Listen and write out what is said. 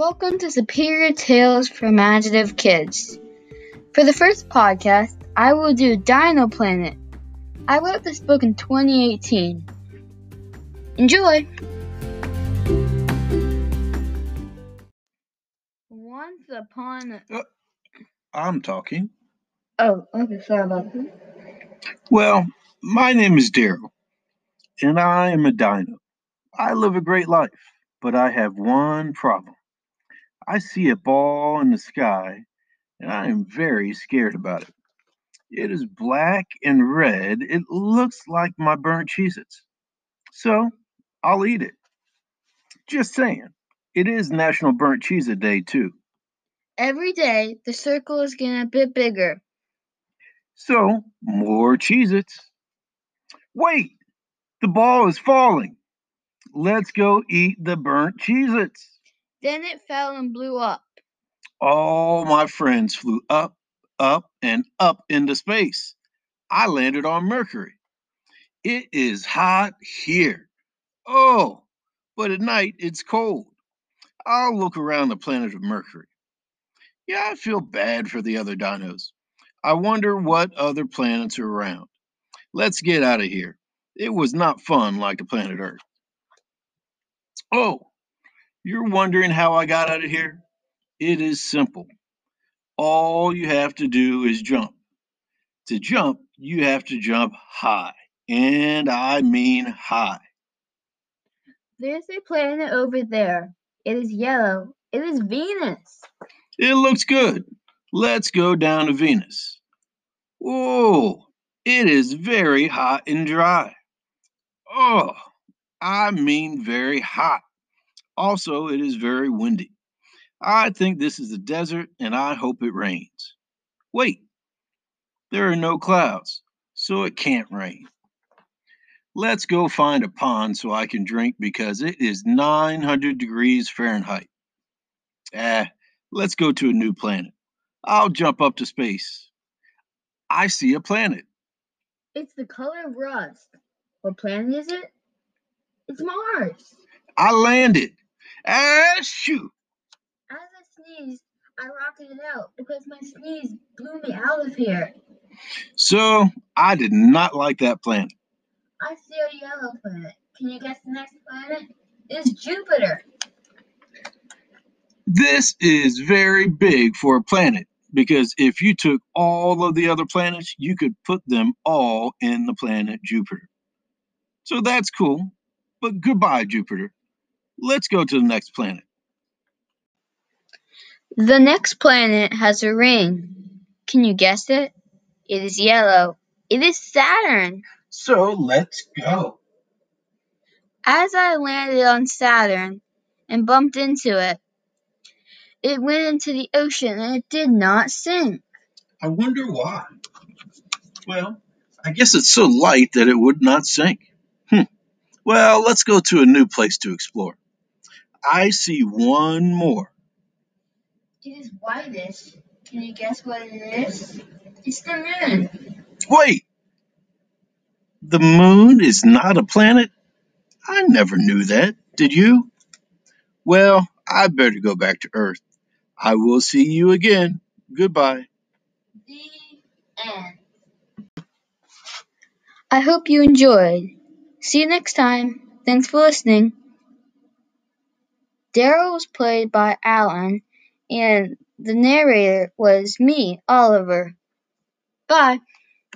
Welcome to Superior Tales for Imaginative Kids. For the first podcast, I will do Dino Planet. I wrote this book in 2018. Enjoy! Once upon a... Uh, I'm talking. Oh, okay, sorry about that. Well, my name is Darl, and I am a dino. I live a great life, but I have one problem. I see a ball in the sky, and I am very scared about it. It is black and red. It looks like my burnt Cheez Its. So I'll eat it. Just saying. It is National Burnt Cheez It Day, too. Every day, the circle is getting a bit bigger. So, more Cheez Its. Wait! The ball is falling. Let's go eat the burnt Cheez Its. Then it fell and blew up. All my friends flew up, up, and up into space. I landed on Mercury. It is hot here. Oh, but at night it's cold. I'll look around the planet of Mercury. Yeah, I feel bad for the other dinos. I wonder what other planets are around. Let's get out of here. It was not fun like the planet Earth. Oh, you're wondering how I got out of here? It is simple. All you have to do is jump. To jump, you have to jump high, and I mean high. There's a planet over there. It is yellow. It is Venus. It looks good. Let's go down to Venus. Whoa, it is very hot and dry. Oh, I mean very hot. Also, it is very windy. I think this is a desert and I hope it rains. Wait, there are no clouds, so it can't rain. Let's go find a pond so I can drink because it is 900 degrees Fahrenheit. Ah, let's go to a new planet. I'll jump up to space. I see a planet. It's the color of rust. What planet is it? It's Mars. I landed. Ah, shoot. As I sneezed, I rocketed out because my sneeze blew me out of here. So, I did not like that planet. I see a yellow planet. Can you guess the next planet? It's Jupiter. This is very big for a planet because if you took all of the other planets, you could put them all in the planet Jupiter. So that's cool. But goodbye, Jupiter. Let's go to the next planet. The next planet has a ring. Can you guess it? It is yellow. It is Saturn. So let's go. As I landed on Saturn and bumped into it, it went into the ocean and it did not sink. I wonder why. Well, I guess it's so light that it would not sink. Hmm. Well, let's go to a new place to explore. I see one more. It is whitish. Can you guess what it is? It's the moon. Wait! The moon is not a planet? I never knew that. Did you? Well, I better go back to Earth. I will see you again. Goodbye. The end. I hope you enjoyed. See you next time. Thanks for listening. Darl was played by Alan, and the narrator was me, Oliver. Bye.